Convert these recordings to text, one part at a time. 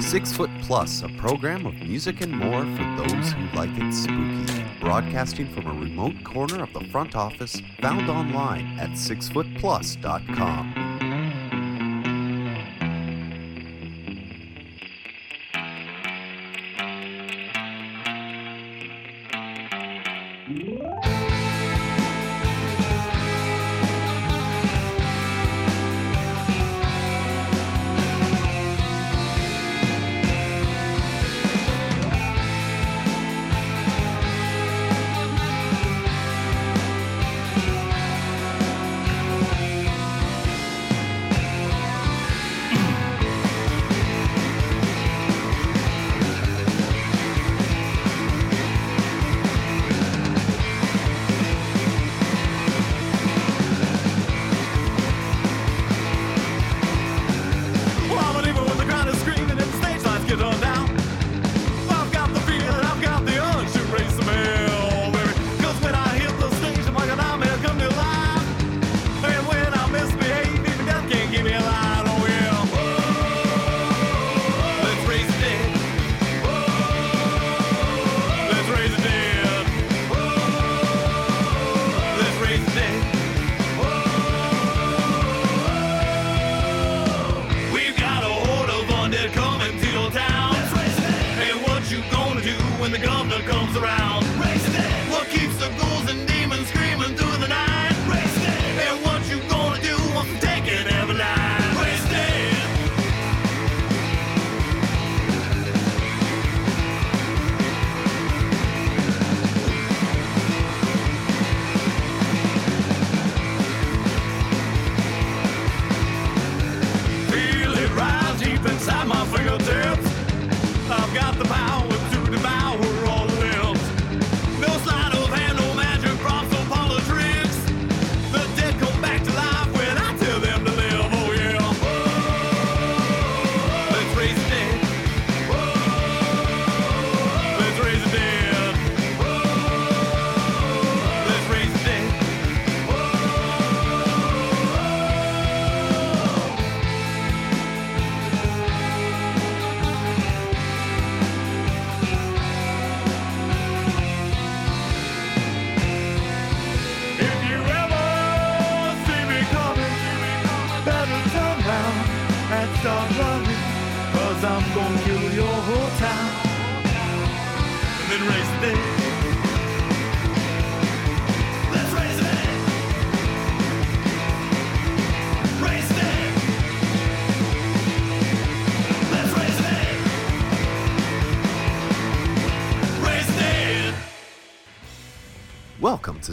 Six Foot Plus, a program of music and more for those who like it spooky. Broadcasting from a remote corner of the front office, found online at sixfootplus.com.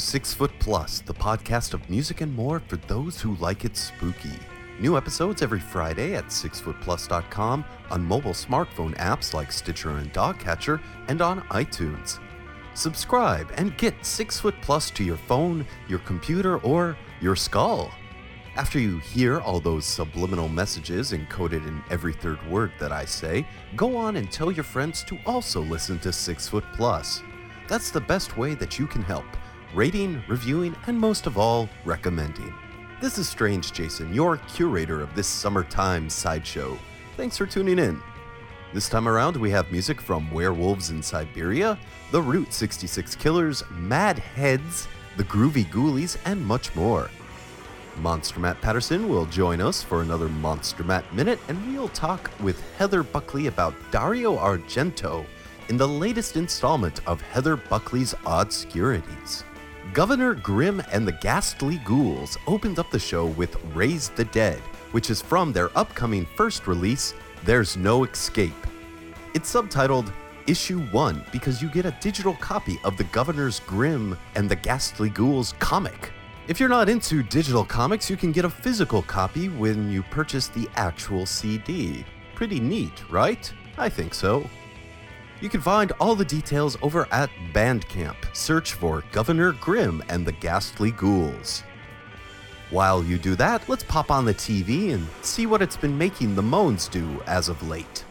Six Foot Plus, the podcast of music and more for those who like it spooky. New episodes every Friday at sixfootplus.com, on mobile smartphone apps like Stitcher and Dogcatcher, and on iTunes. Subscribe and get Six Foot Plus to your phone, your computer, or your skull. After you hear all those subliminal messages encoded in every third word that I say, go on and tell your friends to also listen to Six Foot Plus. That's the best way that you can help rating, reviewing, and most of all, recommending. This is Strange Jason, your curator of this summertime sideshow. Thanks for tuning in. This time around, we have music from Werewolves in Siberia, The Route 66 Killers, Mad Heads, The Groovy Ghoulies, and much more. Monster Matt Patterson will join us for another Monster Matt Minute, and we'll talk with Heather Buckley about Dario Argento in the latest installment of Heather Buckley's Odd Obscurities. Governor Grimm and the Ghastly Ghouls opened up the show with Raise the Dead, which is from their upcoming first release, There's No Escape. It's subtitled Issue 1 because you get a digital copy of the Governor's Grimm and the Ghastly Ghouls comic. If you're not into digital comics, you can get a physical copy when you purchase the actual CD. Pretty neat, right? I think so. You can find all the details over at Bandcamp. Search for Governor Grimm and the Ghastly Ghouls. While you do that, let's pop on the TV and see what it's been making the moans do as of late.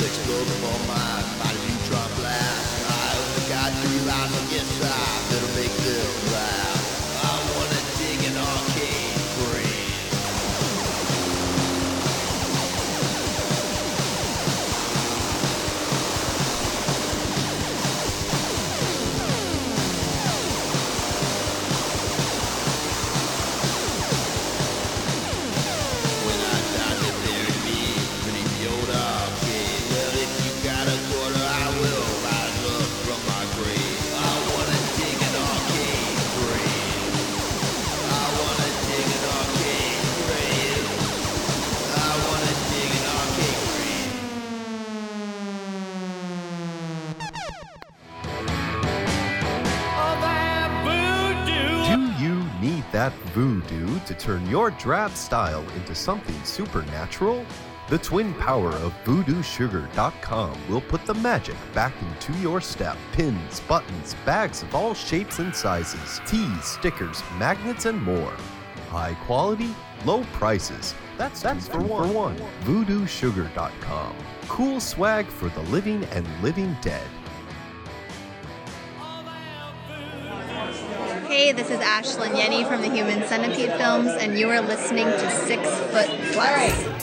Explode for my turn your drab style into something supernatural? The twin power of voodoosugar.com will put the magic back into your step. Pins, buttons, bags of all shapes and sizes, tees, stickers, magnets, and more. High quality, low prices. That's that's for one. for one. Voodoosugar.com. Cool swag for the living and living dead. This is Ashlynn Yennie from the Human Centipede films, and you are listening to Six Foot Plus.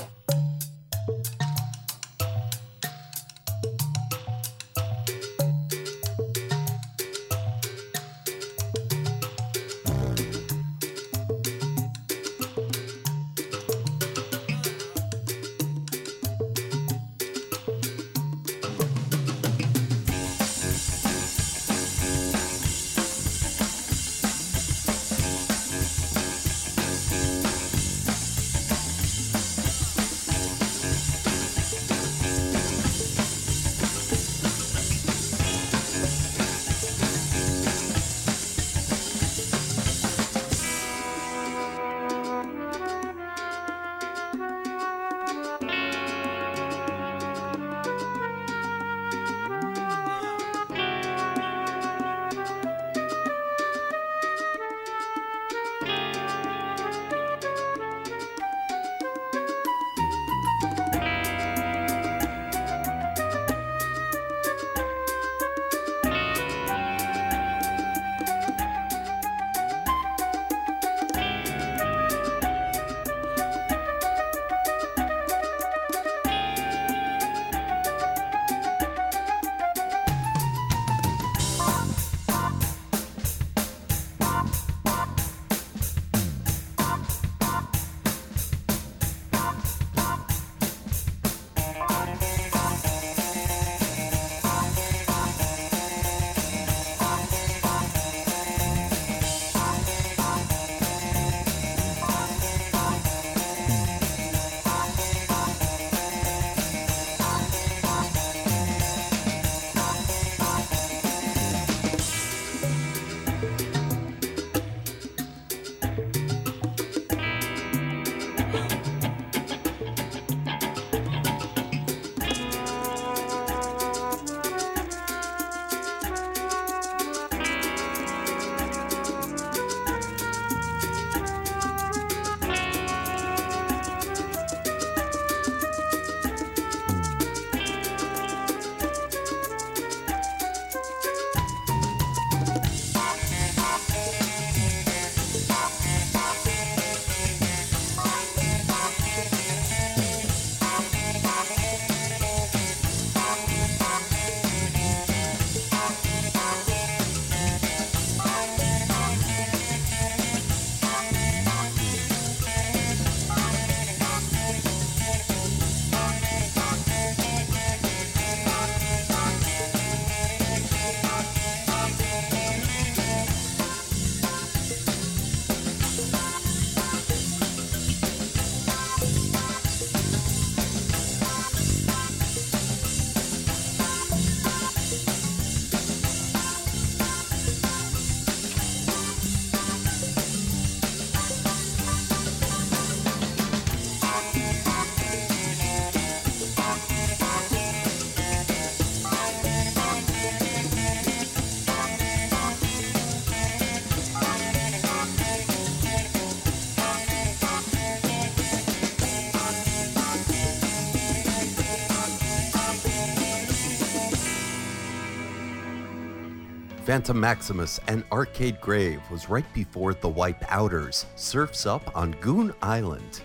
Phantom Maximus and Arcade Grave was right before the Wipeouters, Surfs Up on Goon Island.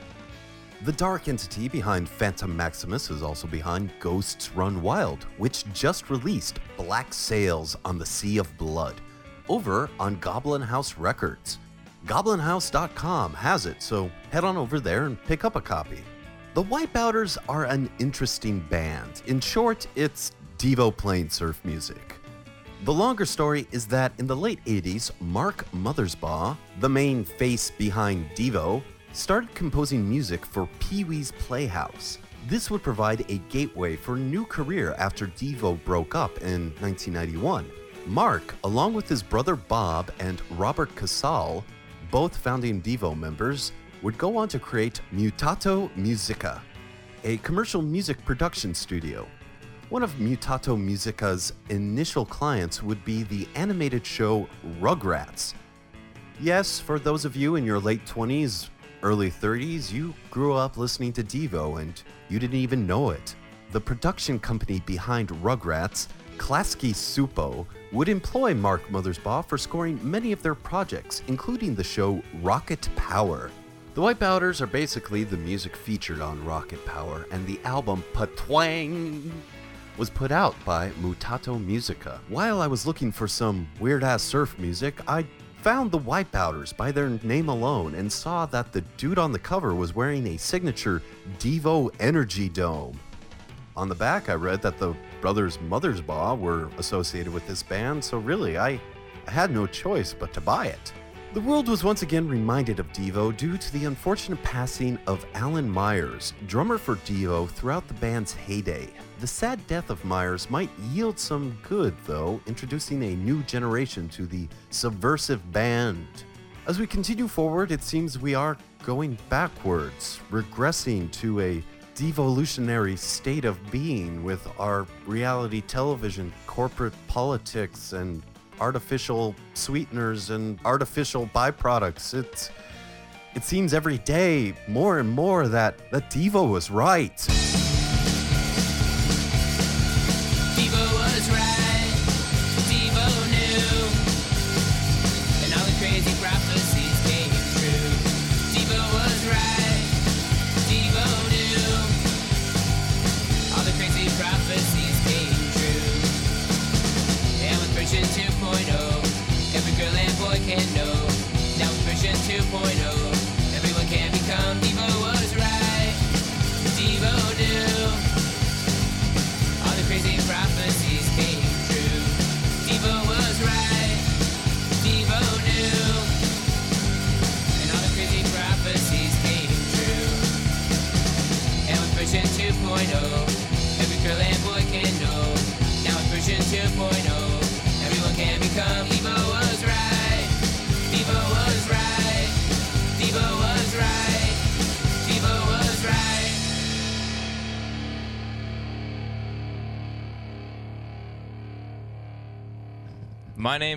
The dark entity behind Phantom Maximus is also behind Ghosts Run Wild, which just released Black Sails on the Sea of Blood over on Goblin House Records. GoblinHouse.com has it, so head on over there and pick up a copy. The Wipeouters are an interesting band. In short, it's Devo playing surf music. The longer story is that in the late 80s, Mark Mothersbaugh, the main face behind Devo, started composing music for Pee Wee's Playhouse. This would provide a gateway for a new career after Devo broke up in 1991. Mark, along with his brother Bob and Robert Casale, both founding Devo members, would go on to create Mutato Musica, a commercial music production studio. One of Mutato Musica's initial clients would be the animated show Rugrats. Yes, for those of you in your late 20s, early 30s, you grew up listening to Devo and you didn't even know it. The production company behind Rugrats, Klasky Csupo, would employ Mark Mothersbaugh for scoring many of their projects, including the show Rocket Power. The Wipeouters are basically the music featured on Rocket Power, and the album Patwang was put out by Mutato Musica. While I was looking for some weird ass surf music, I found the Wipeouters by their name alone and saw that the dude on the cover was wearing a signature Devo Energy Dome. On the back, I read that the brothers Mothersbaugh were associated with this band, so really, I, I had no choice but to buy it. The world was once again reminded of Devo due to the unfortunate passing of Alan Myers, drummer for Devo throughout the band's heyday. The sad death of Myers might yield some good, though, introducing a new generation to the subversive band. As we continue forward, it seems we are going backwards, regressing to a devolutionary state of being with our reality television, corporate politics, and artificial sweeteners and artificial byproducts. It's it seems every day more and more that that Devo was right.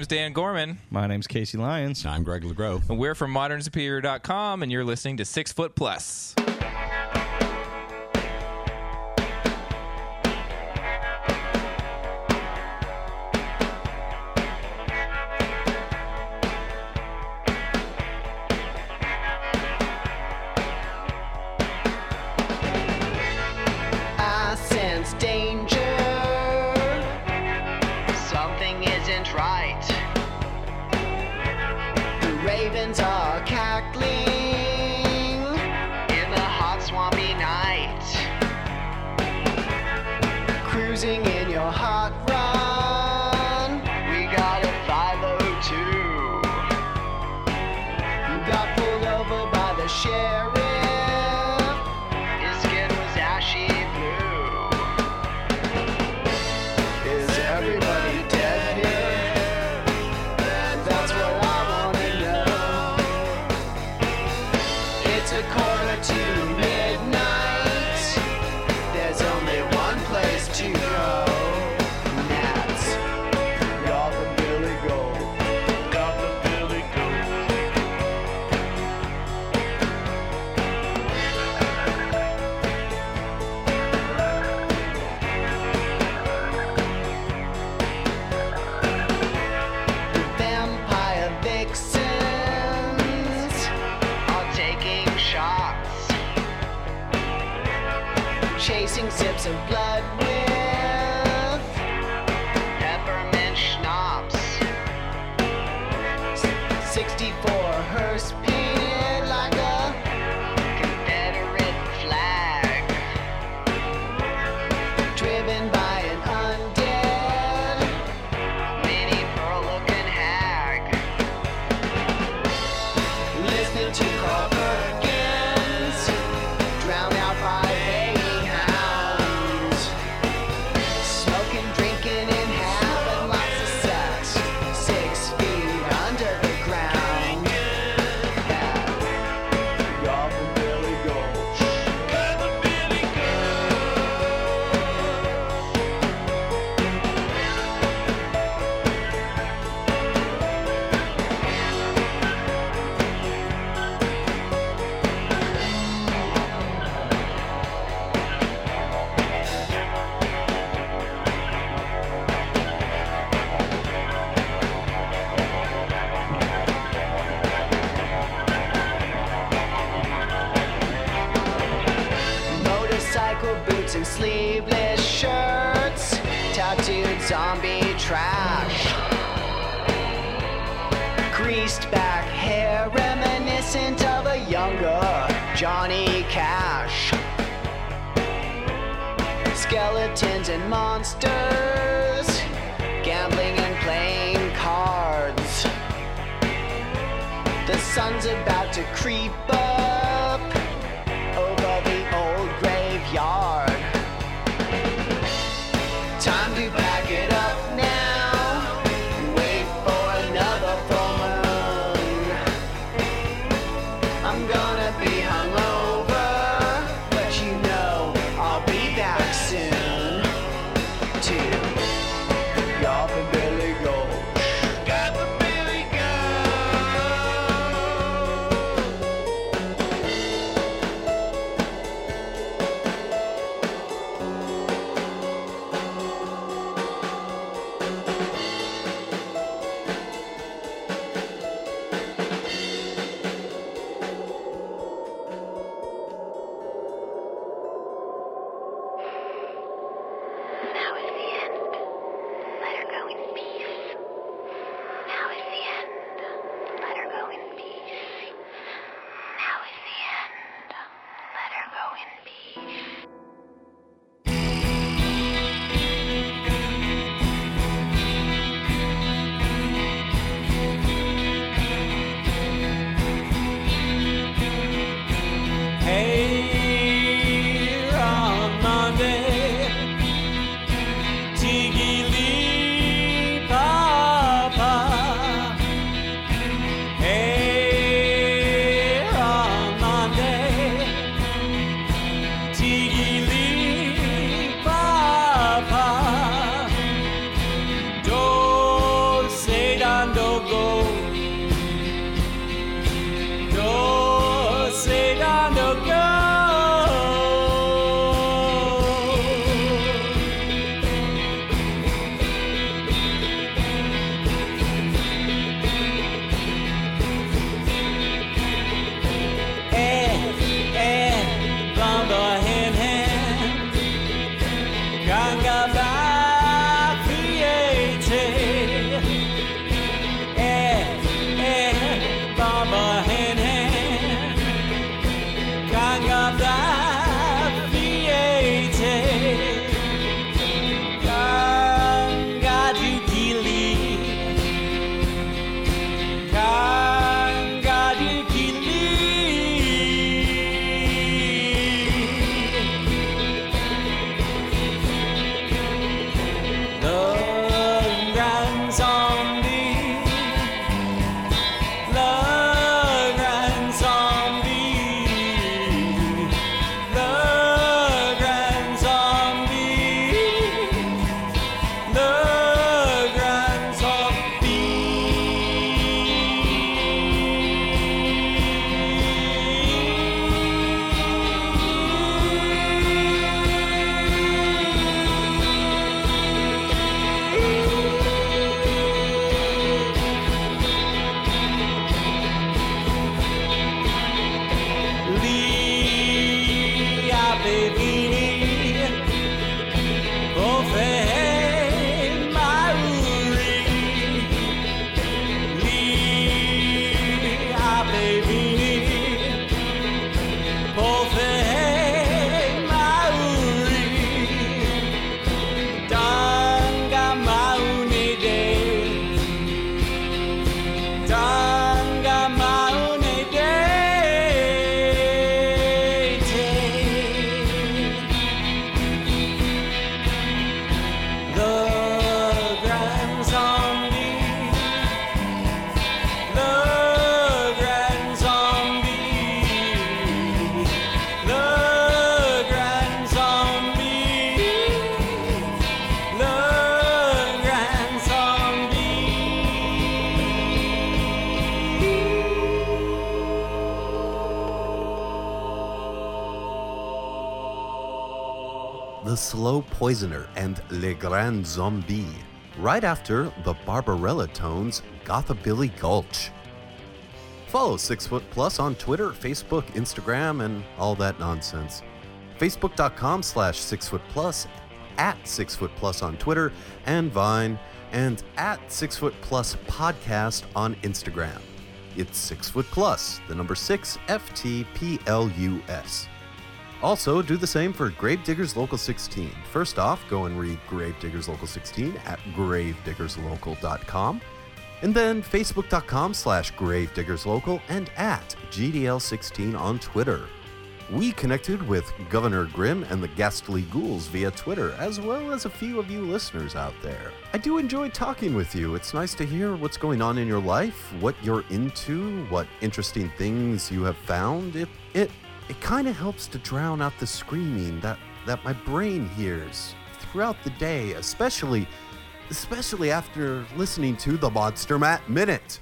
Name's Dan Gorman, My name's Casey Lyons. I'm Greg LeGros. and we're from modernsuperior.com, and you're listening to Six Foot Plus. Quarter to The Slow Poisoner and Le Grand Zombie, right after the Barbarella Tones Gothabilly Gulch. Follow Six Foot Plus on Twitter, Facebook, Instagram, and all that nonsense. Facebook.com slash Six Foot Plus, at Six Foot Plus on Twitter and Vine, and at Six Foot Plus Podcast on Instagram. It's Six Foot Plus, the number six, F T P L U S. Also, do the same for Gravediggers Local 16. First off, go and read Gravediggers Local 16 at gravediggerslocal.com. And then facebook.com slash gravediggerslocal and at GDL16 on Twitter. We connected with Governor Grimm and the Ghastly Ghouls via Twitter, as well as a few of you listeners out there. I do enjoy talking with you. It's nice to hear what's going on in your life, what you're into, what interesting things you have found. It it it kind of helps to drown out the screaming that that my brain hears throughout the day, especially especially after listening to the Monster Matt Minute.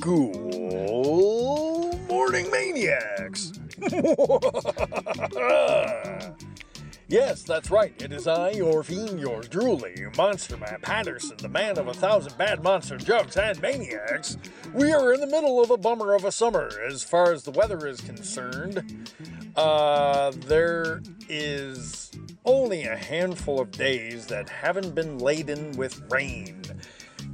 Cool morning, maniacs! yes, that's right. It is I, your fiend, yours Monster Matt Patterson, the man of a thousand bad monster jokes and maniacs. We are in the middle of a bummer of a summer as far as the weather is concerned. Uh, there is only a handful of days that haven't been laden with rain.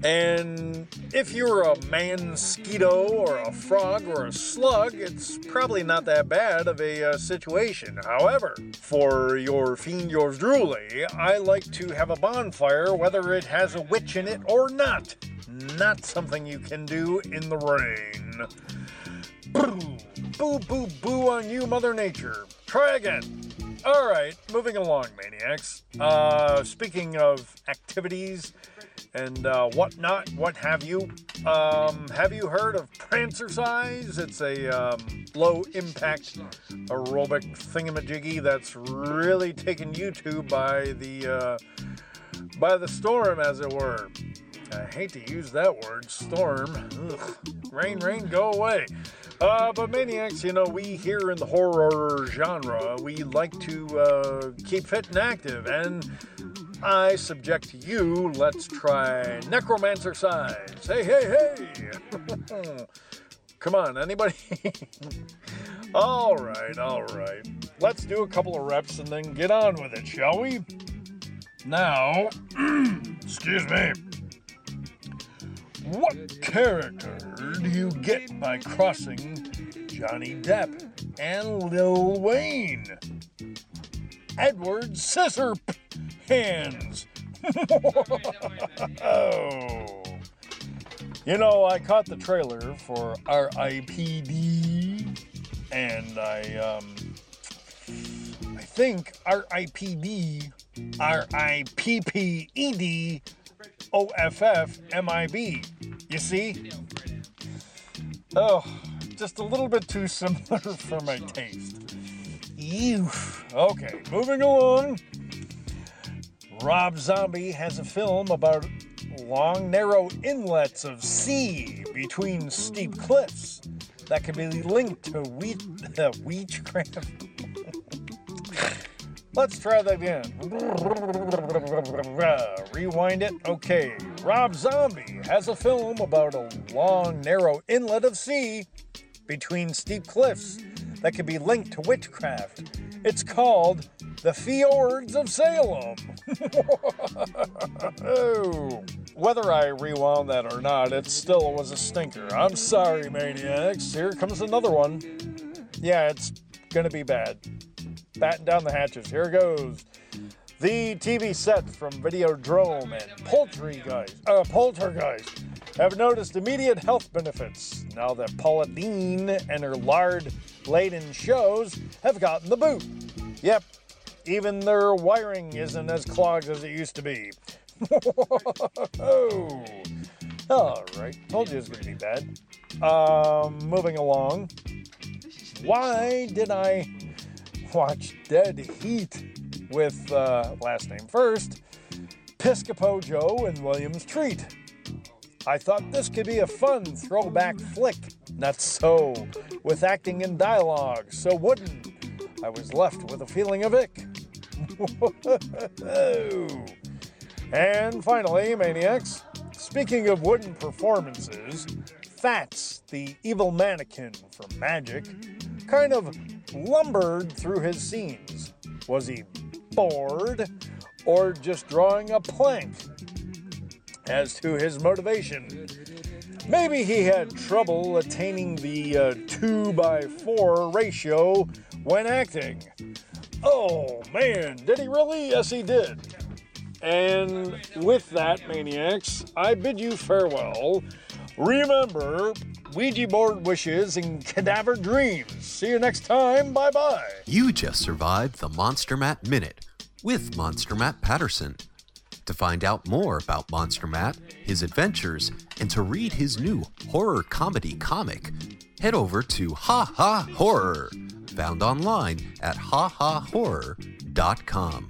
And if you're a mosquito or a frog or a slug, it's probably not that bad of a uh, situation. However, for your fiend, yours drooly, I like to have a bonfire whether it has a witch in it or not. Not something you can do in the rain. Boo, boo, boo, boo on you, Mother Nature. Try again. All right, moving along, maniacs. Uh, speaking of activities and uh, whatnot, what have you, um, have you heard of Prancercise? It's a um, low impact aerobic thingamajiggy that's really taken YouTube by the uh, by the storm, as it were. I hate to use that word, storm. Ugh. Rain, rain, go away. Uh, but maniacs, you know, we here in the horror genre, we like to uh, keep fit and active, and I subject you. Let's try necromancer size. Hey, hey, hey! Come on, anybody? all right, all right. Let's do a couple of reps and then get on with it, shall we? Now, excuse me. What character do you get by crossing Johnny Depp and Lil Wayne? Edward Scissor Hands. oh. You know, I caught the trailer for RIPD, and I, um, I think RIPD, R-I-P-P-E-D, O-F-F-M-I-B. You see? Oh, just a little bit too similar for my taste. Ew. Okay, moving along. Rob Zombie has a film about long, narrow inlets of sea between steep cliffs that can be linked to wheat, uh. Let's try that again. Rewind it. Okay. Rob Zombie has a film about a long, narrow inlet of sea between steep cliffs that can be linked to witchcraft. It's called The Fjords of Salem. oh. Whether I rewound that or not, it still was a stinker. I'm sorry, maniacs. Here comes another one. Yeah, it's gonna be bad. Batten down the hatches. Here goes. The TV sets from Videodrome and Poultry Guys, uh, Poltergeist have noticed immediate health benefits now that Paula Deen and her lard-laden shows have gotten the boot. Yep, even their wiring isn't as clogged as it used to be. oh, all right. Told you it was going to be bad. Um, moving along. Why did I watch Dead Heat with uh, last name first? Piscopo Joe and Williams Treat. I thought this could be a fun throwback flick. Not so, with acting and dialogue, so wooden. I was left with a feeling of ick. and finally, Maniacs, speaking of wooden performances, Fats, the evil mannequin from Magic, kind of lumbered through his scenes. Was he bored or just drawing a plank? As to his motivation, maybe he had trouble attaining the uh, 2 by 4 ratio when acting. Oh man, did he really? Yes, he did. And with that, maniacs, I bid you farewell. Remember, Ouija board wishes and cadaver dreams. See you next time. Bye bye. You just survived the Monster Matt Minute with Monster Matt Patterson. To find out more about Monster Matt, his adventures, and to read his new horror comedy comic, head over to Ha Ha Horror, found online at hahahorror.com.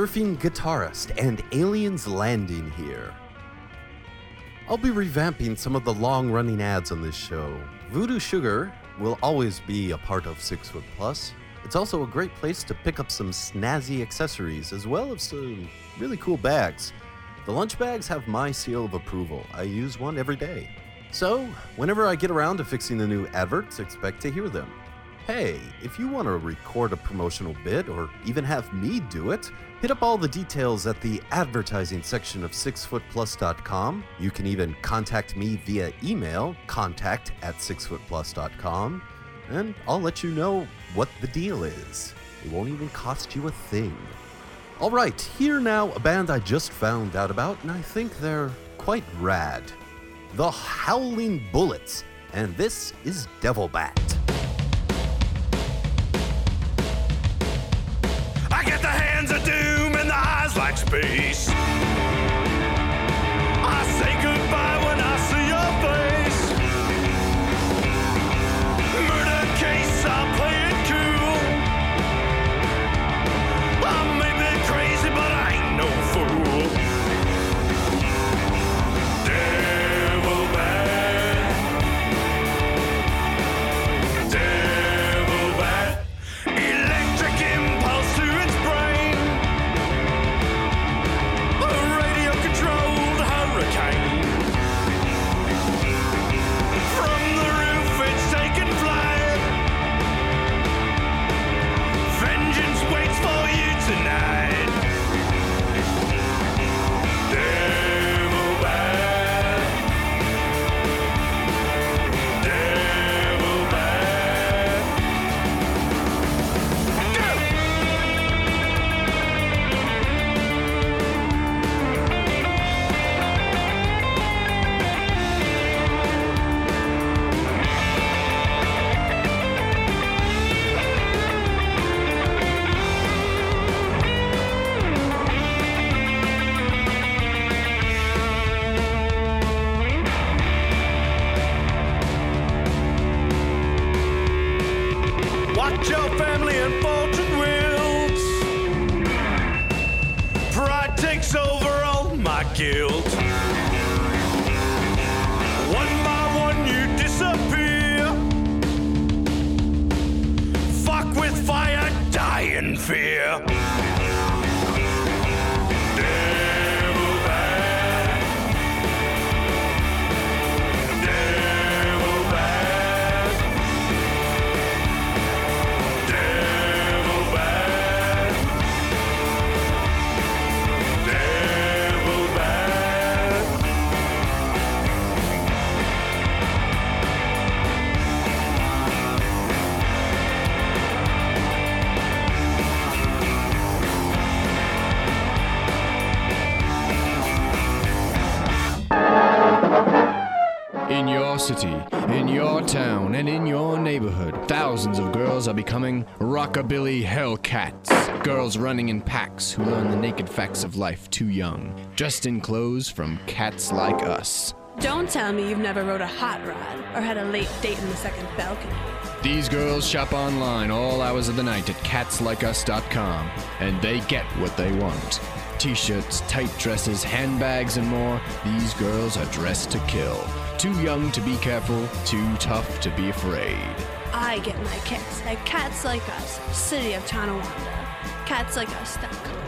surfing guitarist and aliens landing here. I'll be revamping some of the long running ads on this show. Voodoo Sugar will always be a part of Six Foot Plus. It's also a great place to pick up some snazzy accessories as well as some really cool bags. The lunch bags have my seal of approval. I use one every day. So, whenever I get around to fixing the new adverts, expect to hear them. Hey, if you want to record a promotional bit or even have me do it, hit up all the details at the advertising section of sixfootplus.com. You can even contact me via email, contact at sixfootplus.com, and I'll let you know what the deal is. It won't even cost you a thing. All right, here now, a band I just found out about, and I think they're quite rad. The Howling Bullets, and this is Devil Bat. I get the hands of doom and the eyes like space. I say Girls running in packs who learn the naked facts of life too young, dressed in clothes from cats like us. Don't tell me you've never rode a hot rod or had a late date in the second balcony. These girls shop online all hours of the night at catslikeus.com, and they get what they want. T shirts, tight dresses, handbags, and more. These girls are dressed to kill. Too young to be careful, too tough to be afraid. I get my kicks at Cats Like Us, City of Tonawanda. CatsLikeUs.com.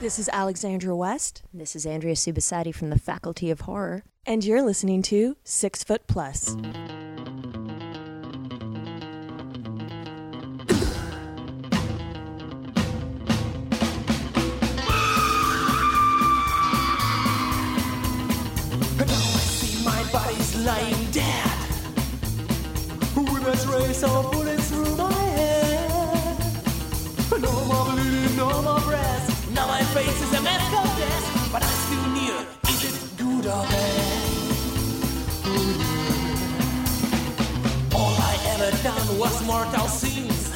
This is Alexandra West. This is Andrea Subissati from the Faculty of Horror. And you're listening to Six Foot Plus. And now I see my body's lying dead With a trace of bullets through my head No more bleeding, no more breath Now my face is a mask of death But I'm still near, is it good or bad? All I ever done was mortal sins.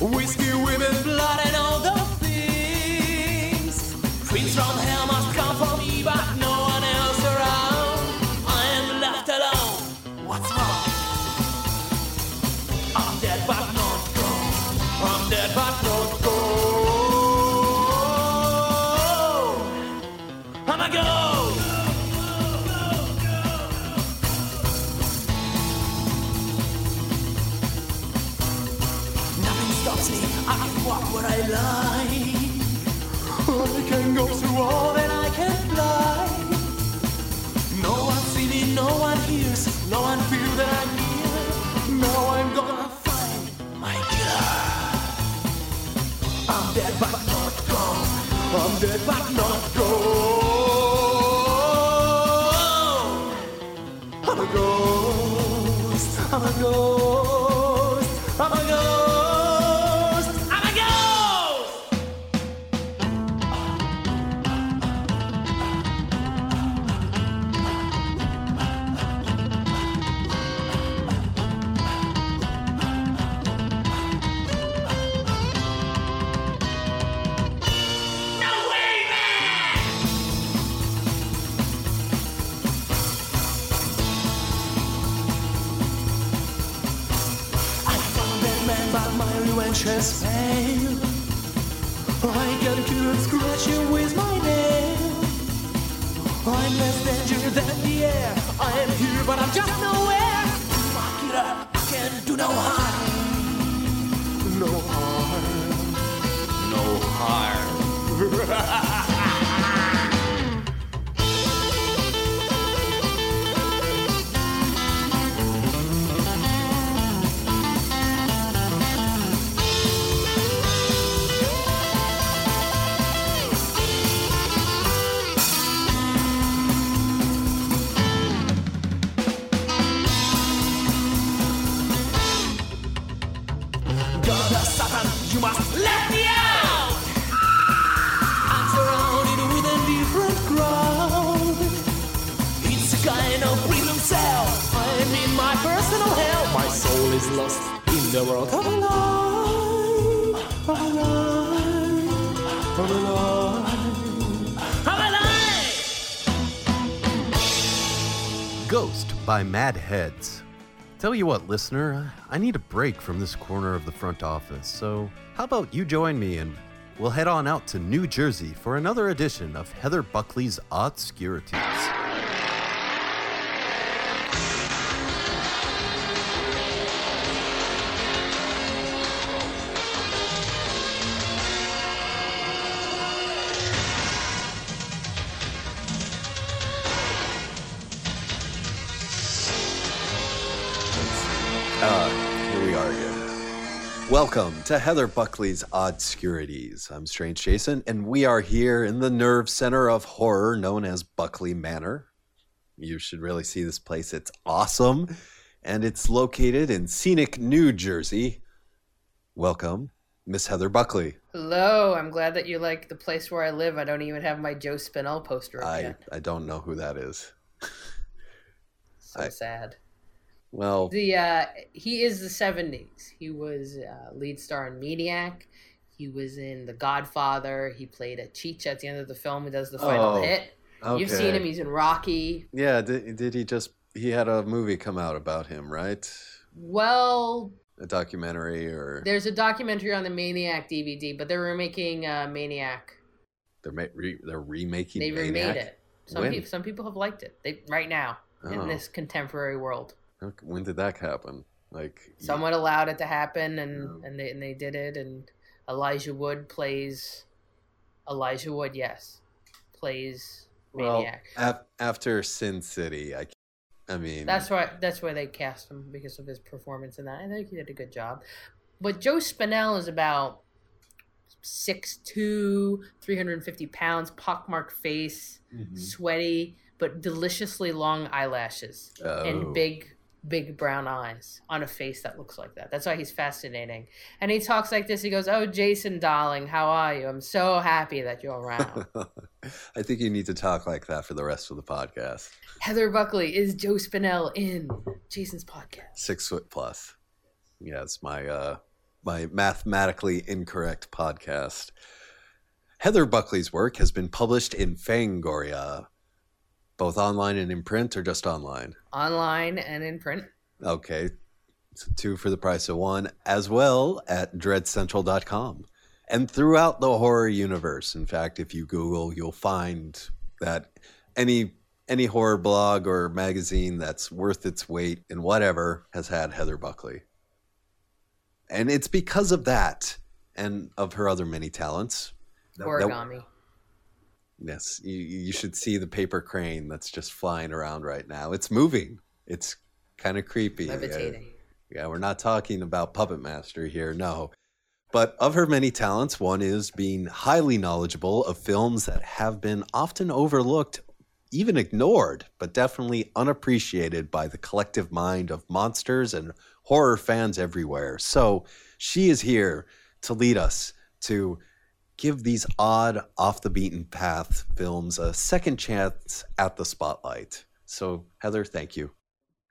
Whiskey, women, blood and all I can go through all and I can fly. No one see me, no one hears, no one feel that I'm here. Now I'm gonna find my killer. I'm dead but not gone. I'm dead but not gone. I'm a ghost. I'm a ghost. You must let me out! I'm surrounded with a different crowd. It's a kind of prison cell. I'm in my personal hell. My soul is lost in the world of a lie. Of a lie. Of a lie. Of a lie. Ghost by Mad Heads. Tell you what, listener, I need a break from this corner of the front office, so how about you join me and we'll head on out to New Jersey for another edition of Heather Buckley's Odd Welcome to Heather Buckley's Odd Scurities. I'm Strange Jason, and we are here in the nerve center of horror known as Buckley Manor. You should really see this place. It's awesome, and it's located in scenic New Jersey. Welcome, Miss Heather Buckley. Hello, I'm glad that you like the place where I live. I don't even have my Joe Spinell poster up I, yet. I don't know who that is. So I- sad. Well, The uh, he is the '70s. He was uh, lead star in Maniac. He was in The Godfather. He played a Cheech at the end of the film. He does the final Oh, hit. You've seen him. He's in Rocky. yeah, did, did he just. He had a movie come out about him, right? Well, A documentary or. there's a documentary on the Maniac DVD, but they're remaking uh, Maniac. They're, ma- re- they're remaking They remade Maniac? it. Some people, some people have liked it. They right now Oh. in this contemporary world. When did that happen? Like, someone allowed it to happen and and they and they did it and Elijah Wood plays Elijah Wood yes plays well, Maniac af- after Sin City, I, I mean, that's why that's why they cast him because of his performance in that I think he did a good job but Joe Spinell is about 6'2 350 pounds pockmarked face Mhm. sweaty but deliciously long eyelashes Oh. and big big brown eyes on a face that looks like that. That's why he's fascinating. And he talks like this. He goes oh jason darling how are you? I'm so happy that you're around. I think you need to talk like that for the rest of the podcast. heather buckley is joe spinell in jason's podcast. Six foot plus. Yeah, it's my uh, my mathematically incorrect podcast. Heather Buckley's work has been published in Fangoria, both online and in print, or just online. online and in print Okay. So two for the price of one, as well at dreadcentral.com. And throughout the horror universe. In fact, if you Google, you'll find that any any horror blog or magazine that's worth its weight in whatever has had Heather Buckley. And it's because of that and of her other many talents. that- that- origami Yes, you, you should see the paper crane that's just flying around right now. It's moving. It's kind of creepy. levitating Yeah, we're not talking about Puppet Master here, no. But of her many talents, one is being highly knowledgeable of films that have been often overlooked, even ignored, but definitely unappreciated by the collective mind of monsters and horror fans everywhere. So she is here to lead us to give these odd, off the beaten path films a second chance at the spotlight. So, Heather, thank you.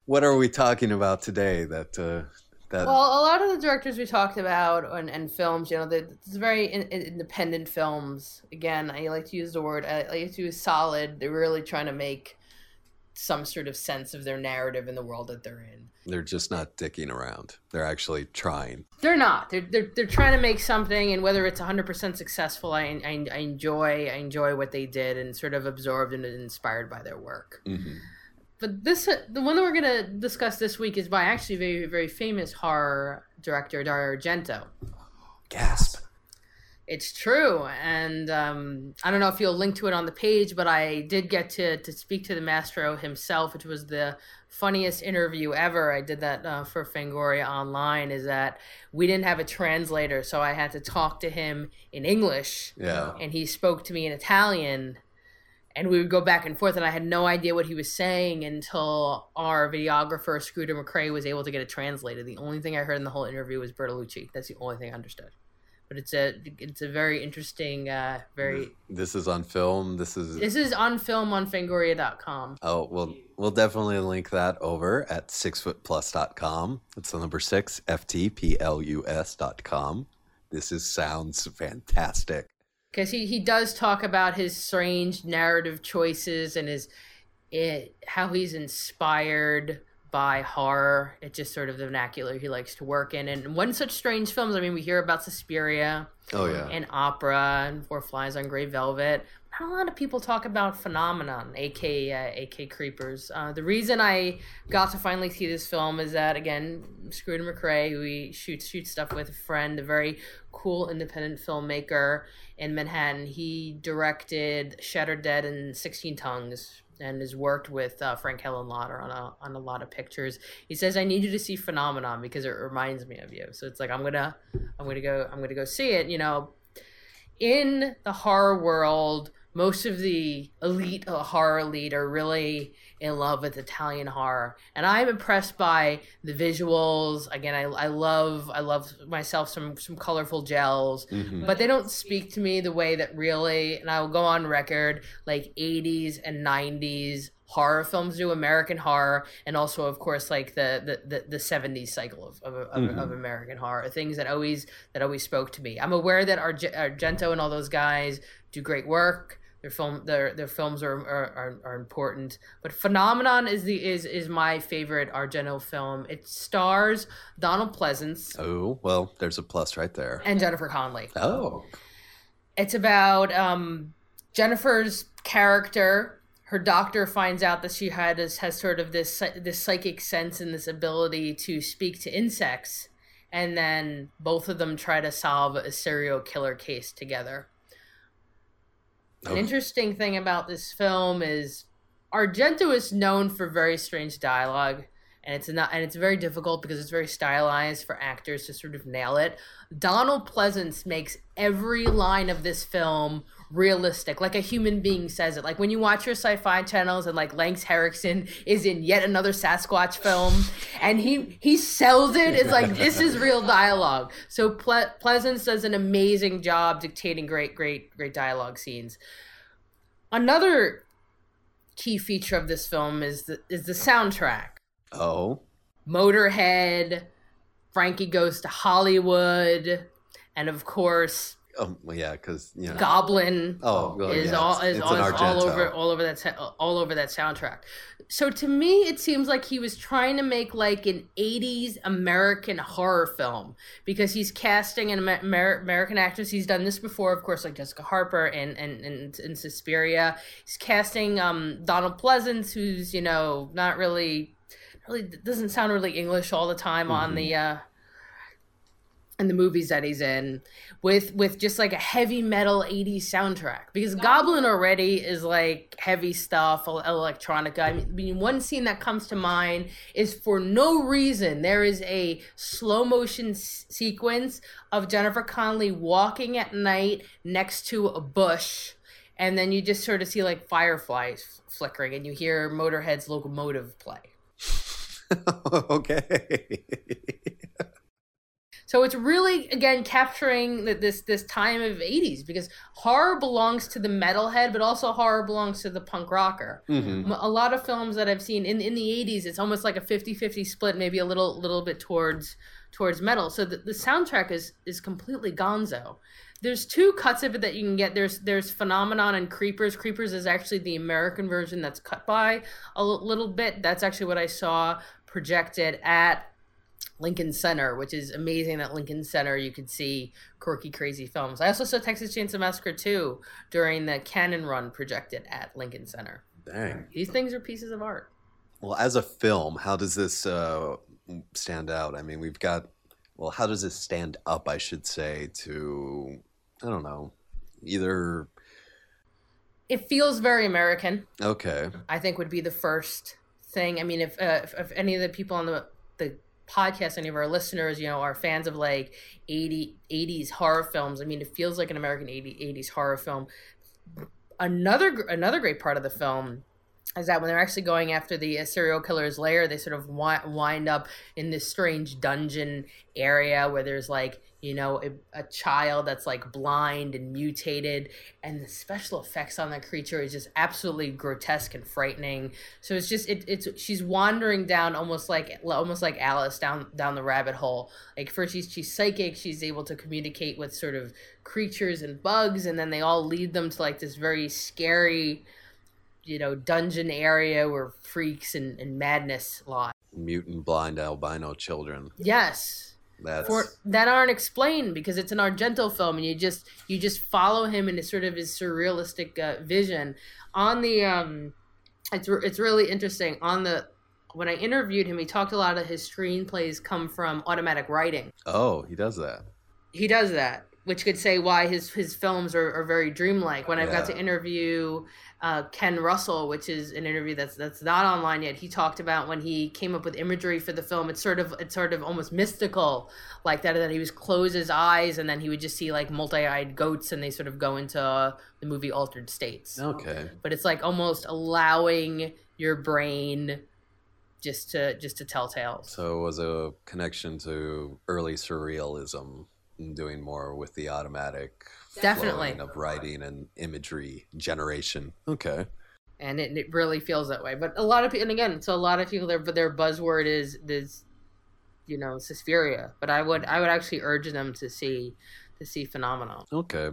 What are we talking about today? That uh, that well, a lot of the directors we talked about and, and films, you know, it's very in- independent films. Again, I like to use the word, I like to use solid. They're really trying to make some sort of sense of their narrative in the world that they're in. They're just not dicking around. They're actually trying. They're not. They're they're, they're trying to make something, and whether it's 100% successful, I, I I enjoy I enjoy what they did and sort of absorbed and inspired by their work. Mm-hmm. But this the one that we're gonna discuss this week is by actually very very famous horror director Dario Argento. Gasp. It's true, and um, I don't know if you'll link to it on the page, but I did get to to speak to the maestro himself, which was the funniest interview ever. I did that uh, for Fangoria online. Is that we didn't have a translator, so I had to talk to him in English, Yeah. and he spoke to me in Italian, and we would go back and forth, and I had no idea what he was saying until our videographer Scooter McCrae was able to get it translated. The only thing I heard in the whole interview was Bertolucci. That's the only thing I understood. But it's a it's a very interesting, uh, very. This is on film. This is. This is on film on Fangoria.com. Oh, well, we'll definitely link that over at sixfootplus.com. It's the number six, F-T-P-L-U-S dot com. This is sounds fantastic. because he, he does talk about his strange narrative choices and his it, how he's inspired by horror. It's just sort of the vernacular he likes to work in. And one such strange films, I mean, we hear about Suspiria Oh, yeah. and Opera and Four Flies on Grey Velvet. Not a lot of people talk about Phenomenon, aka uh, AK Creepers. Uh, the reason I got to finally see this film is that again, Scooter McCrae, who he shoots shoots stuff with, a friend, a very cool independent filmmaker in Manhattan. He directed Shattered Dead and Sixteen Tongues, and has worked with uh, Frank Henenlotter on a on a lot of pictures. He says, "I need you to see Phenomenon because it reminds me of you." So it's like I'm gonna I'm gonna go I'm gonna go see it. You know, in the horror world, most of the elite uh, horror elite are really in love with Italian horror, and I'm impressed by the visuals. Again, I, I love I love myself some some colorful gels, Mhm. but they don't speak to me the way that really. And I will go on record like 80s and 90s horror films do American horror and also of course like the the, the, the 70s cycle of, of, of, Mhm. of American horror things that always that always spoke to me I'm aware that Arge- Argento and all those guys do great work their film their their films are are, are, important but Phenomenon is the is is my favorite Argento film it stars Donald Pleasence Oh, well, there's a plus right there. and Jennifer Connelly Oh. it's about um, Jennifer's character. Her doctor finds out that she had this, has sort of this this psychic sense and this ability to speak to insects, and then both of them try to solve a serial killer case together. An Oh. interesting thing about this film is Argento is known for very strange dialogue, and it's not and it's very difficult because it's very stylized for actors to sort of nail it. Donald Pleasence makes every line of this film realistic, like a human being says it. Like when you watch your sci-fi channels and like Lance Henriksen is in yet another Sasquatch film, and he he sells it. It's like this is real dialogue. So Ple- Pleasence does an amazing job dictating great, great, great dialogue scenes. Another key feature of this film is the is the soundtrack. Oh. Motorhead, Frankie Goes to Hollywood, and of course Oh yeah, because you know. Goblin Oh, well, is yeah, all is all, is all over all over that all over that soundtrack. So to me, it seems like he was trying to make like an '80s American horror film because he's casting an Amer- American actress. He's done this before, of course, like Jessica Harper and and and, and Suspiria. He's casting um, Donald Pleasence, who's you know not really really doesn't sound really English all the time on Mhm. the. Uh, in the movies that he's in with with just like a heavy metal 80s soundtrack because goblin already is like heavy stuff el- electronica I mean, I mean one scene that comes to mind is for no reason there is a slow motion s- sequence of jennifer connelly walking at night next to a bush and then you just sort of see like fireflies f- flickering and you hear motorhead's locomotive play okay. So it's really again capturing th- this this time of 80s because horror belongs to the metalhead, but also horror belongs to the punk rocker. Mhm. M- A lot of films that I've seen in in the 80s, it's almost like a 50-50 split, maybe a little little bit towards towards metal. So the, the soundtrack is is completely gonzo. there's two cuts of it that you can get. There's there's Phenomenon and Creepers. Creepers is actually the American version that's cut by a l- little bit. That's actually what I saw projected at Lincoln Center, which is amazing that Lincoln Center you could see quirky, crazy films. I also saw Texas Chainsaw Massacre 2 during the Cannon Run projected at Lincoln Center. Dang. These things are pieces of art. Well, as a film, how does this uh, stand out? I mean, we've got. Well, how does this stand up? I should say to. I don't know. Either. It feels very American. Okay. I think would be the first thing. I mean, if uh, if, if any of the people on the the podcast, any of our listeners, you know, are fans of like 80, 80s horror films, I mean, it feels like an American 80, 80s horror film. Another another great part of the film is that when they're actually going after the uh, serial killer's lair, they sort of wi- wind up in this strange dungeon area where there's like you know a, a child that's like blind and mutated, and the special effects on that creature is just absolutely grotesque and frightening. So it's just it, it's she's wandering down almost like almost like Alice down down the rabbit hole. Like first she's she's psychic, she's able to communicate with sort of creatures and bugs, and then they all lead them to like this very scary you know dungeon area where freaks and, and madness lie Mutant blind albino children. yes That's. for that aren't explained because it's an argento film and you just you just follow him in his sort of his surrealistic uh, vision on the um it's re- it's really interesting on the when i interviewed him he talked a lot of his screenplays come from automatic writing oh, he does that. he does that which could say why his his films are, are very dreamlike when i got Yeah. to interview uh, ken russell which is an interview that's that's not online yet he talked about when he came up with imagery for the film it's sort of it's sort of almost mystical like that that he was close his eyes and then he would just see like multi-eyed goats and they sort of go into uh, the movie altered states Okay. but it's like almost allowing your brain just to just to tell tales So it was a connection to early surrealism, and doing more with the automatic Definitely. of writing and imagery generation. Okay. and it, it really feels that way. But a lot of people, and again, so a lot of people, their their buzzword is this, you know, Suspiria. But I would I would actually urge them to see to see Phenomenon, Okay.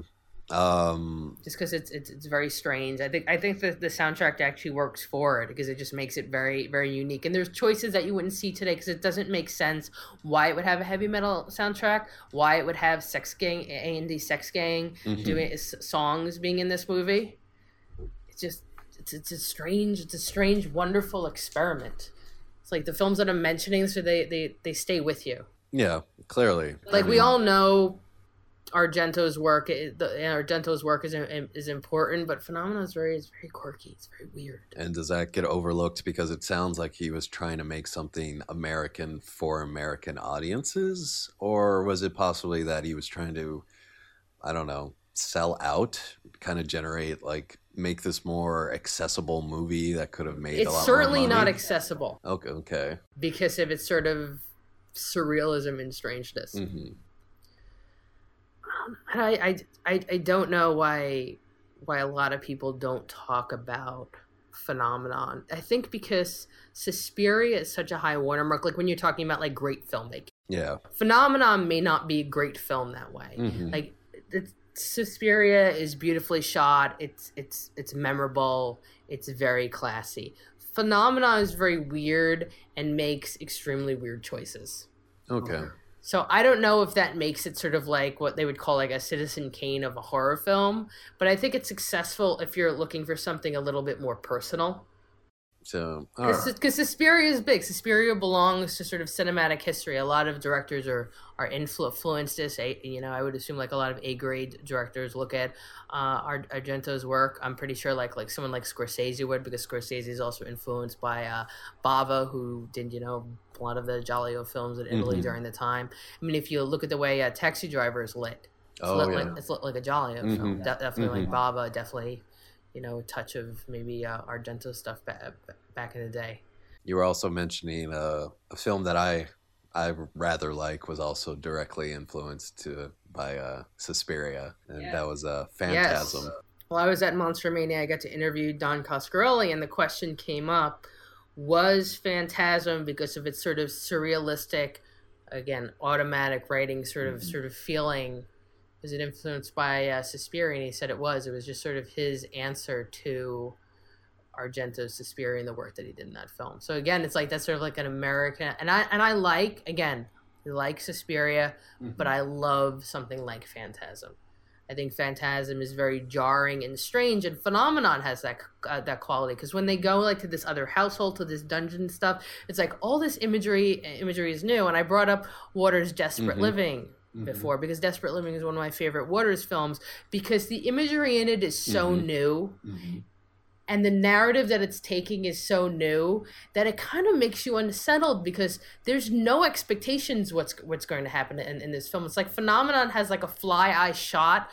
Um. just because it's, it's it's very strange. I think I think that the soundtrack actually works for it because it just makes it very very unique. And there's choices that you wouldn't see today because it doesn't make sense why it would have a heavy metal soundtrack, why it would have Sex Gang Andi Sex Gang Mhm. doing songs being in this movie. It's just it's it's a strange it's a strange wonderful experiment. It's like the films that I'm mentioning, so they they they stay with you. Yeah. Clearly. Like I we all know, Argento's work i- the eh, Argento's work is is important, but Phenomena is very is very quirky. It's very weird. And does that get overlooked because it sounds like he was trying to make something American for American audiences? Or was it possibly that he was trying to, I don't know, sell out, kind of generate, like, make this more accessible movie that could have made a It's lot certainly not accessible Okay, okay. because of its sort of surrealism and strangeness. Mm-hmm. And I, I, I, I don't know why why a lot of people don't talk about phenomenon. I think because Suspiria is such a high watermark. Like when you're talking about like great filmmaking, Yeah. phenomenon may not be a great film that way. Mhm. Like it's, Suspiria is beautifully shot. It's it's it's memorable. It's very classy. Phenomenon is very weird and makes extremely weird choices. Okay. So I don't know if that makes it sort of like what they would call like a Citizen Kane of a horror film, but I think it's successful if you're looking for something a little bit more personal. So, all right. Because Suspiria is big. Suspiria belongs to sort of cinematic history. A lot of directors are are influ- influenced this. You know, I would assume like a lot of A grade directors look at uh, Argento's work. I'm pretty sure like like someone like Scorsese would because Scorsese is also influenced by uh, Bava, who did you know a lot of the Giallo films in Italy Mhm. during the time. I mean, if you look at the way uh, Taxi Driver is lit, it's Oh, lit yeah. like it's lit like a Giallo film. Mhm. De- definitely like Bava, definitely. You know, a touch of maybe uh, Argento stuff back back in the day. You were also mentioning uh, a film that I I rather like was also directly influenced to by uh, Suspiria, and that was uh, Phantasm. Yes. While I was at Monster Mania, I got to interview Don Coscarelli, and the question came up: Was Phantasm because of its sort of surrealistic, again, automatic writing, sort of sort of feeling, was it influenced by uh, Suspiria? And he said it was. It was just sort of his answer to Argento's Suspiria and the work that he did in that film. So again, it's like that's sort of like an American, and I and I like again, I like Suspiria, but I love something like Phantasm. I think Phantasm is very jarring and strange, and Phenomenon has that uh, that quality because when they go like to this other household, to this dungeon stuff, it's like all this imagery imagery is new. And I brought up Waters' Desperate Mhm. Living Mhm. before because Desperate Living is one of my favorite Waters films because the imagery in it is so Mhm. new and the narrative that it's taking is so new that it kind of makes you unsettled because there's no expectations what's what's going to happen in, in this film. It's like Phenomenon has like a fly eye shot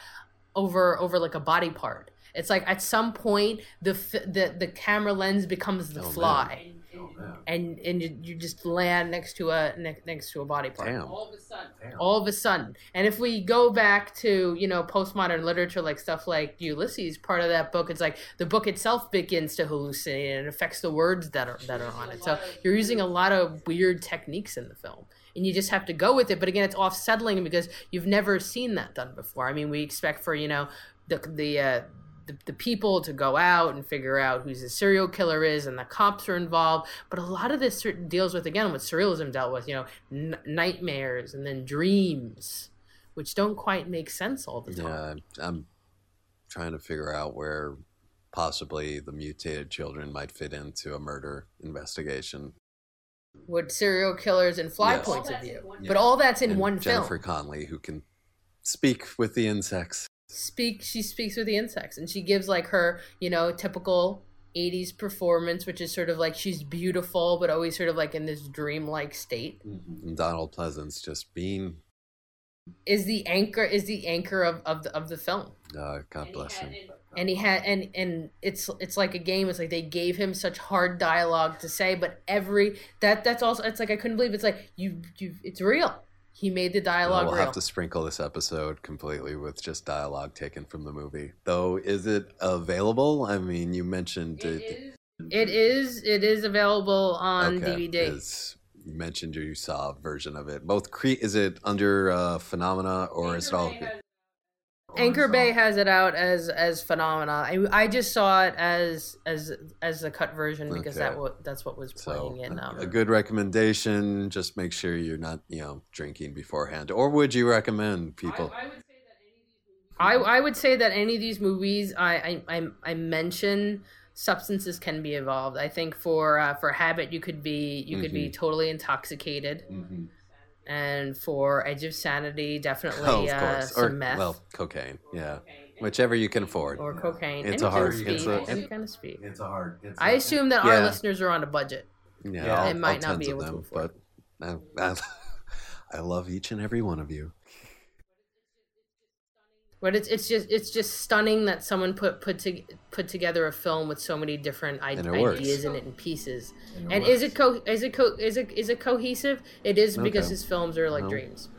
over over like a body part. It's like at some point the the the camera lens becomes the Oh, man. Fly. And and you, you just land next to a ne- next to a body part. Damn. All of a sudden. All of a sudden. And if we go back to, you know, postmodern literature like stuff like Ulysses, part of that book it's like the book itself begins to hallucinate and it affects the words that are that are on it. So you're using a lot of weird techniques in the film. And you just have to go with it. But again, it's off settling because you've never seen that done before. I mean, we expect for, you know, the the uh the, the people to go out and figure out who the serial killer is and the cops are involved but a lot of this deals with again what surrealism dealt with you know n- nightmares and then dreams which don't quite make sense all the time Yeah, I'm- I'm trying to figure out where possibly the mutated children might fit into a murder investigation. with serial killers and fly Yes. points of view but all that's in And one Jennifer film Connelly, who can speak with the insects. Speak she speaks with the insects and she gives like her you know typical 80s performance which is sort of like she's beautiful but always sort of like in this dreamlike state. And Donald Pleasence just being, is the anchor is the anchor of, of the of the film. Uh, God bless him. and he had and and it's it's like a game. It's like they gave him such hard dialogue to say but every that that's also it's like i couldn't believe it's like you you it's real he made the Well, dialogue we'll real have to sprinkle this episode completely with just dialogue taken from the movie. Though, is it available? I mean, you mentioned it. it is it is available on dvd is- you mentioned you saw a version of it. Both cre- is it under uh, Phenomena or is it all? Anchor bay has it out as as phenomena i, I just saw it as as as the cut version because Okay. that what that's what was playing in um, A good recommendation. Just make sure you're not, you know, drinking beforehand. Or would you recommend people? I, I would say that any of these movies I, I, I, I mention substances can be involved. I think for uh, for habit you could be you could be Mhm. totally intoxicated, Mm-hmm. And for edge of sanity definitely Oh, of uh, course. some Or meth well, cocaine. Yeah, whichever you can afford. or cocaine. It's any a hard. kind of It's a. any kind of speed. It's a hard. It's I a- assume that our listeners are on a budget. Yeah, Yeah. all- They might all not be tens of able to them, but I, I, I love each and every one of you. But it's it's just it's just stunning that someone put put to, put together a film with so many different I- And ideas in it and pieces. And And, it is it co is it co is it is it cohesive? It is because Okay. his films are like No. dreams.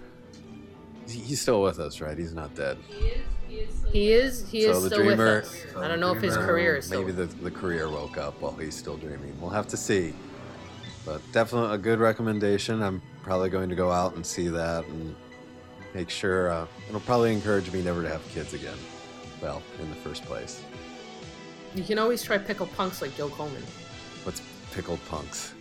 He's still with us, right? He's not dead. He is he is so still dreamer. with us. I don't know if his career is still. Maybe the the career woke up while he's still dreaming. We'll have to see. But definitely a good recommendation. I'm probably going to go out and see that and make sure. Uh, it'll probably encourage me never to have kids again. Well, in the first place. You can always try pickle punks like Joe Coleman. What's pickled punks?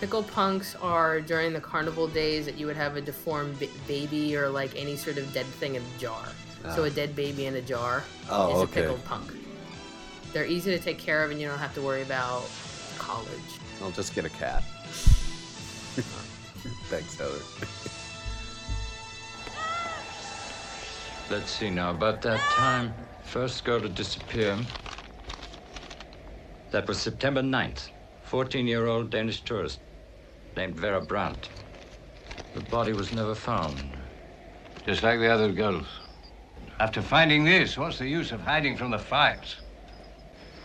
Pickle punks are during the carnival days that you would have a deformed ba- baby or like any sort of dead thing in a jar. So Ah. a dead baby in a jar Oh, is okay. a pickled punk. They're easy to take care of and you don't have to worry about college. I'll just get a cat. Thanks, Heather. Let's see now, about that time, first girl to disappear. That was September 9th. 14 year old Danish tourist named Vera Brandt. The body was never found. Just like the other girls. After finding this, what's the use of hiding from the facts?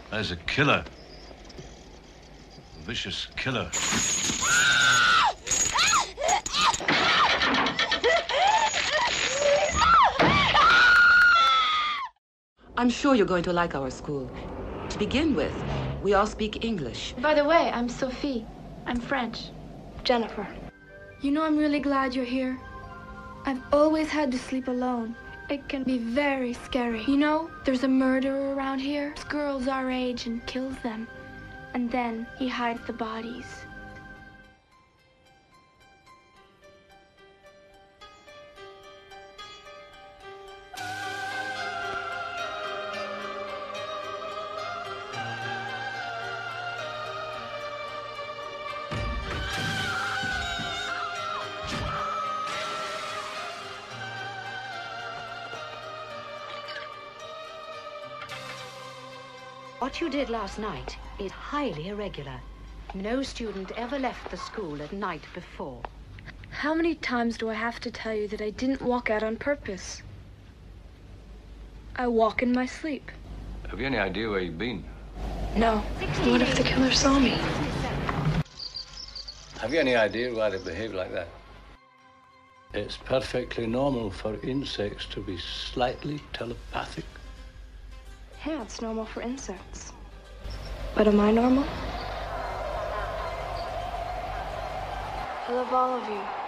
There's a killer. A vicious killer. I'm sure you're going to like our school. To begin with, we all speak English. By the way, I'm Sophie. I'm French. Jennifer. You know, I'm really glad you're here. I've always had to sleep alone. It can be very scary. You know, there's a murderer around here. It's girls our age and kills them. And then he hides the bodies. What you did last night is highly irregular. No student ever left the school at night before. How many times do I have to tell you that I didn't walk out on purpose? I walk in my sleep. Have you any idea where you've been? No. What if the killer saw me? Have you any idea why they behave like that? It's perfectly normal for insects to be slightly telepathic. It's normal for insects. But am I normal? I love all of you.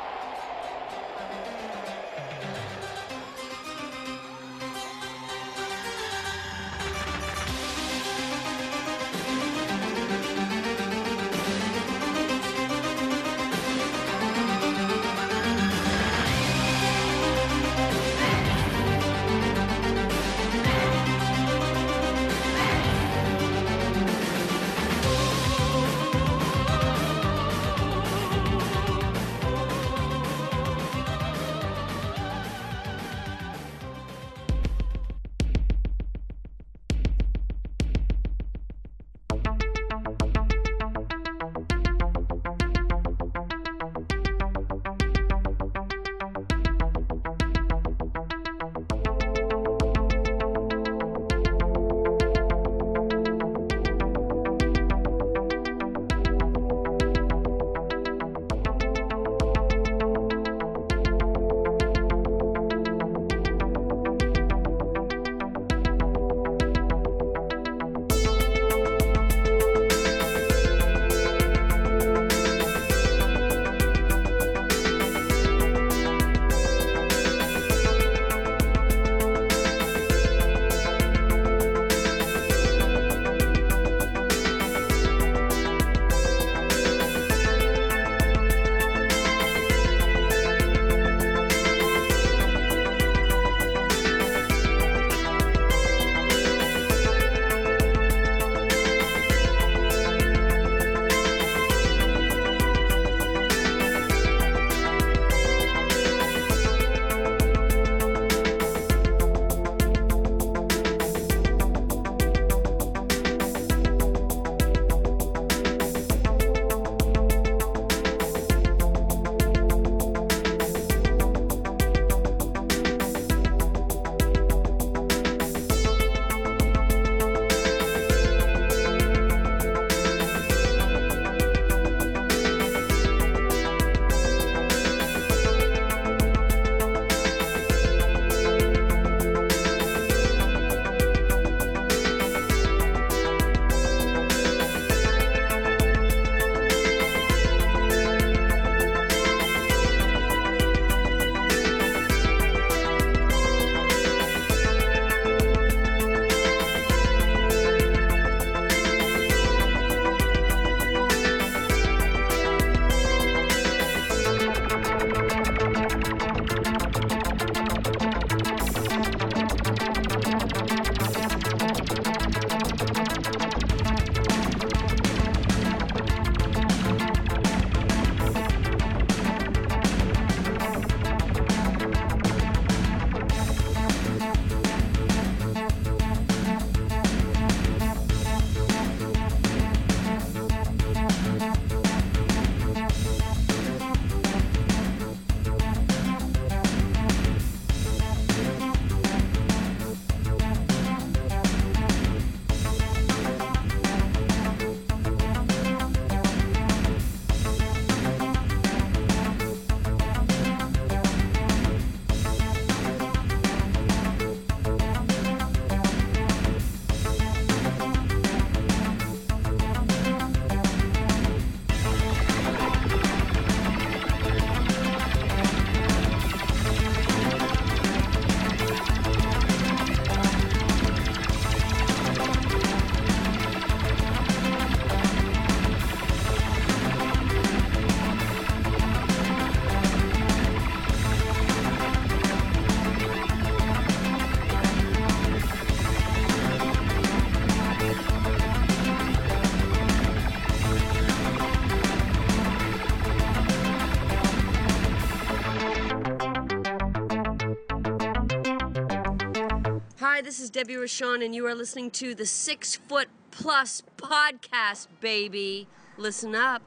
Is Debbie Rashawn, and you are listening to the Six Foot Plus podcast, baby. Listen up.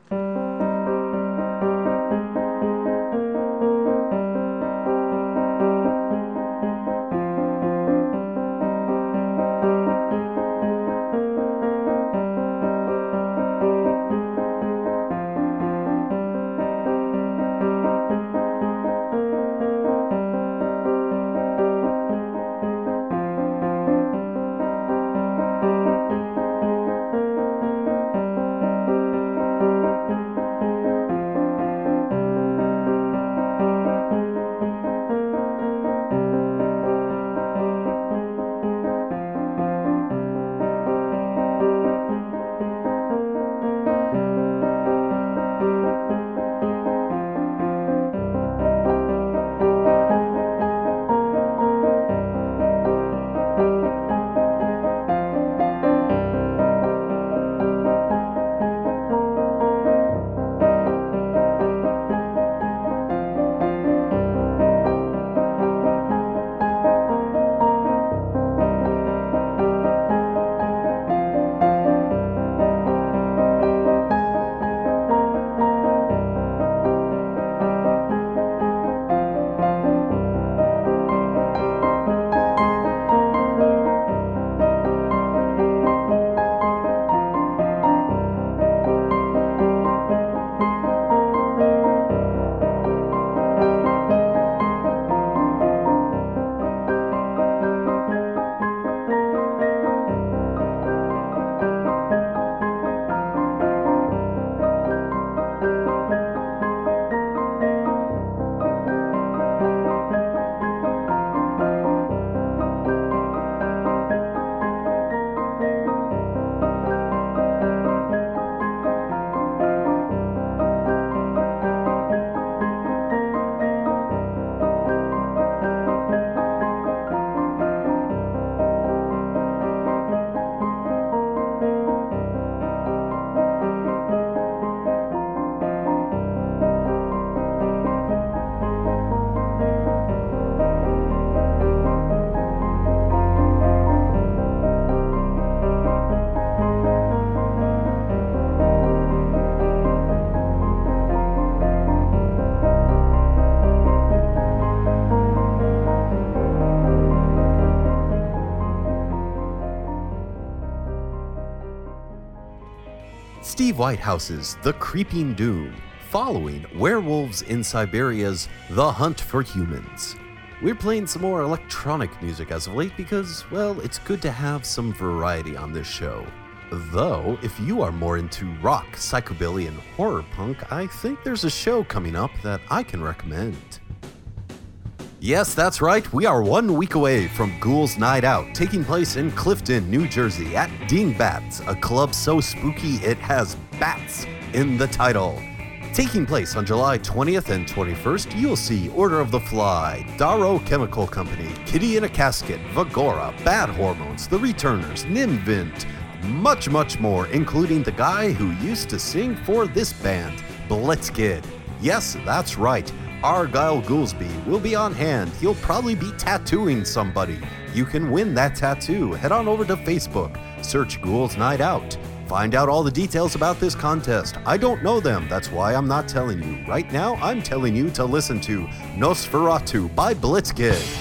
Steve Whitehouse's The Creeping Doom, following Werewolves in Siberia's The Hunt for Humans. We're playing some more electronic music as of late because, well, it's good to have some variety on this show. Though, if you are more into rock, psychobilly, and horror punk, I think there's a show coming up that I can recommend. Yes, that's right. We are one week away from Ghouls Night Out, taking place in Clifton, New Jersey at Dingbatz, a club so spooky it has bats in the title. Taking place on July 20th and 21st, you'll see Order of the Fly, Darrow Chemical Company, Kitty in a Casket, Vagora, Bad Hormones, The Returners, Nim Vind, much, much more, including the guy who used to sing for this band, Blitzkid. Yes, that's right. Argyle Goolsby will be on hand. He'll probably be tattooing somebody. You can win that tattoo. Head on over to Facebook, search Ghouls Night Out. Find out all the details about this contest. I don't know them, that's why I'm not telling you. Right now, I'm telling you to listen to Nosferatu by Blitzkid.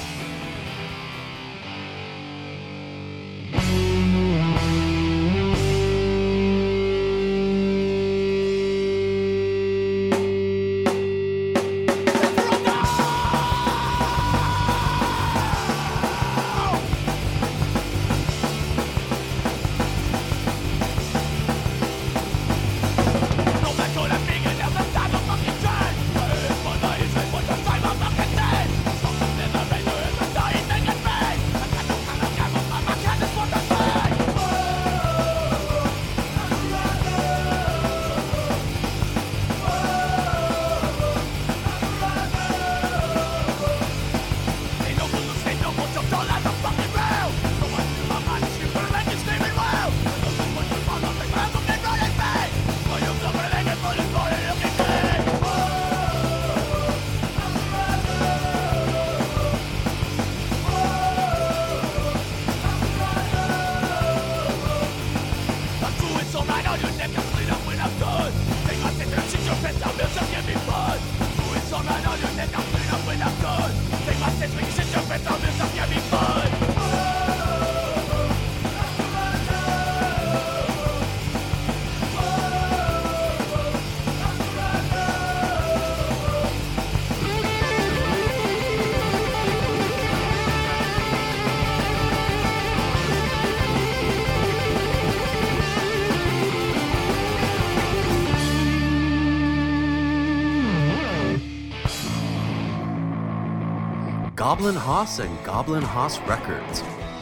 Goblin Haus and Goblin Haus Records.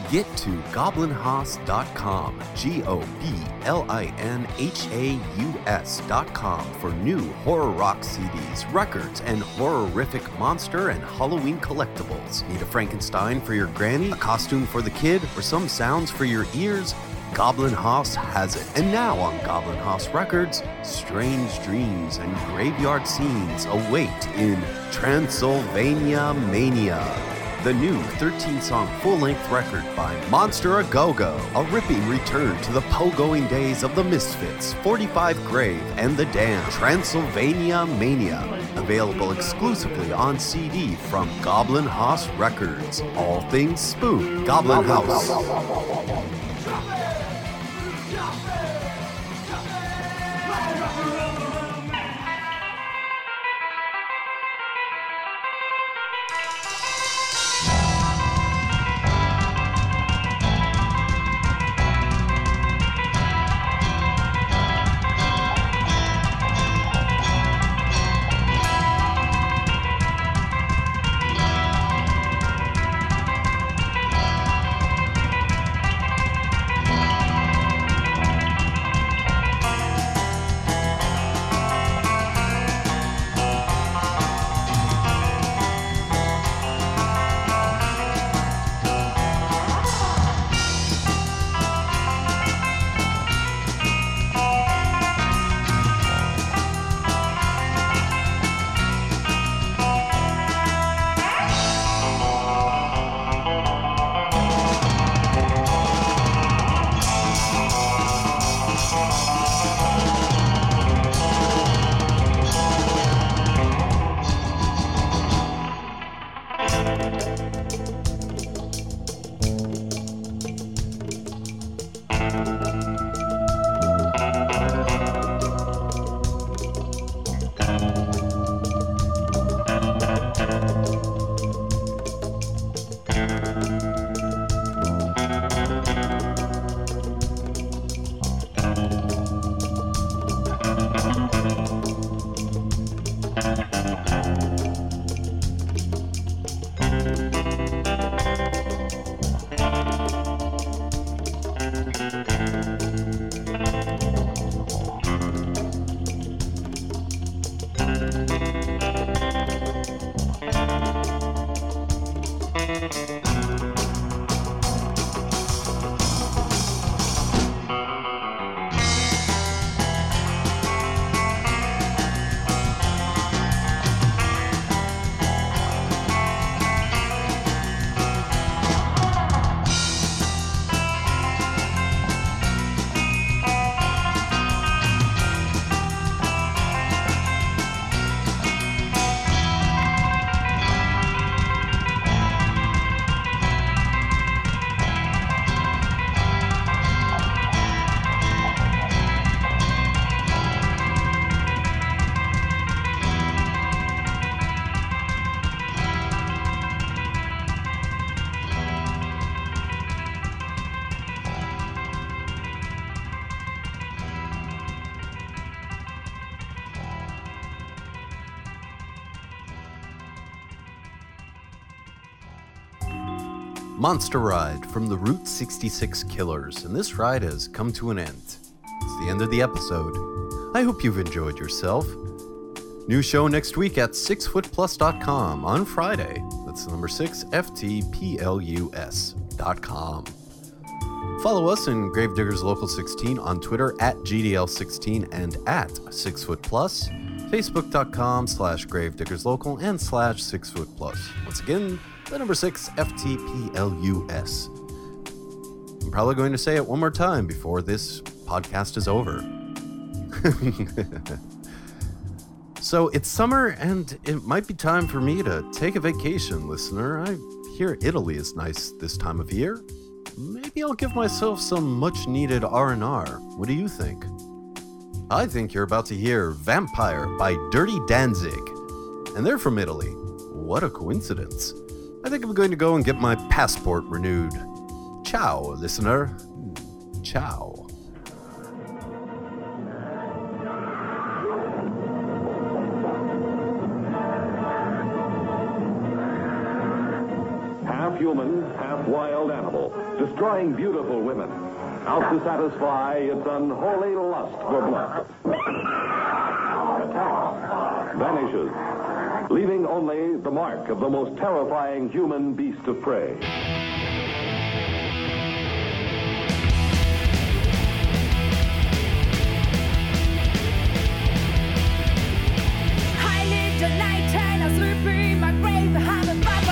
Get to goblinhaus.com, G O B L I N H A U S.com for new horror rock CDs, records, and horrific monster and Halloween collectibles. Need a Frankenstein for your granny, a costume for the kid, or some sounds for your ears? Goblin Haus has it. And now on Goblin Haus Records, strange dreams and graveyard scenes await in Transylvania Mania. The new 13 song full length record by Monster A Go Go, a ripping return to the pogoing days of the Misfits, 45 Grave, and The Damned. Transylvania Mania. Available exclusively on CD from Goblin Haus Records. All things spook. Goblin Haus. Monster Ride from the Route 66 Killers, and this ride has come to an end. It's the end of the episode. I hope you've enjoyed yourself. New show next week at 6footplus.com on Friday. That's the number 6 FTPLUS.com. Follow us in Gravediggers Local 16 on Twitter at GDL16 and at 6footplus, facebook.com slash gravediggerslocal and slash 6footplus. Once again, the number 6 FTPLUS. I'm probably going to say it one more time before this podcast is over. So it's summer, and it might be time for me to take a vacation, listener. I hear Italy is nice this time of year. Maybe I'll give myself some much-needed R&R. What do you think? I think you're about to hear Vampire by Dirty Danzig. And they're from Italy. What a coincidence. I think I'm going to go and get my passport renewed. Ciao, listener. Ciao. half human, half wild animal, destroying beautiful women, out to satisfy its unholy lust for blood. Vanishes, leaving only the mark of the most terrifying human beast of prey. I live the night and I in my grave. A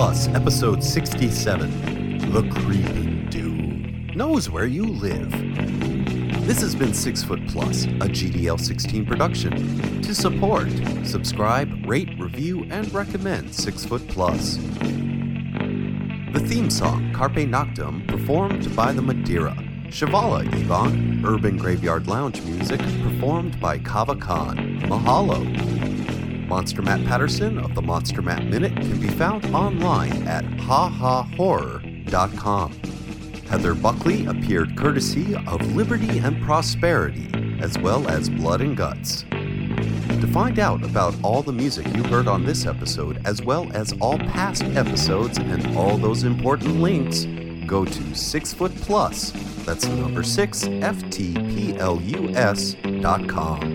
Plus, episode 67 The Creeping Doom knows where you live. This has been Six Foot Plus, a GDL 16 production. To support, subscribe, rate, review, and recommend Six Foot Plus. The theme song, Carpe Noctem, performed by the Madeira. Shivala Yvonne, Urban Graveyard Lounge music, performed by Kava Kon. Mahalo. Monster Matt Patterson of the Monster Matt Minute can be found online at hahahorror.com. Heather Buckley appeared courtesy of Liberty and Prosperity, as well as Blood and Guts. To find out about all the music you heard on this episode, as well as all past episodes and all those important links, go to Six. That's number six, F T P L U S dot com.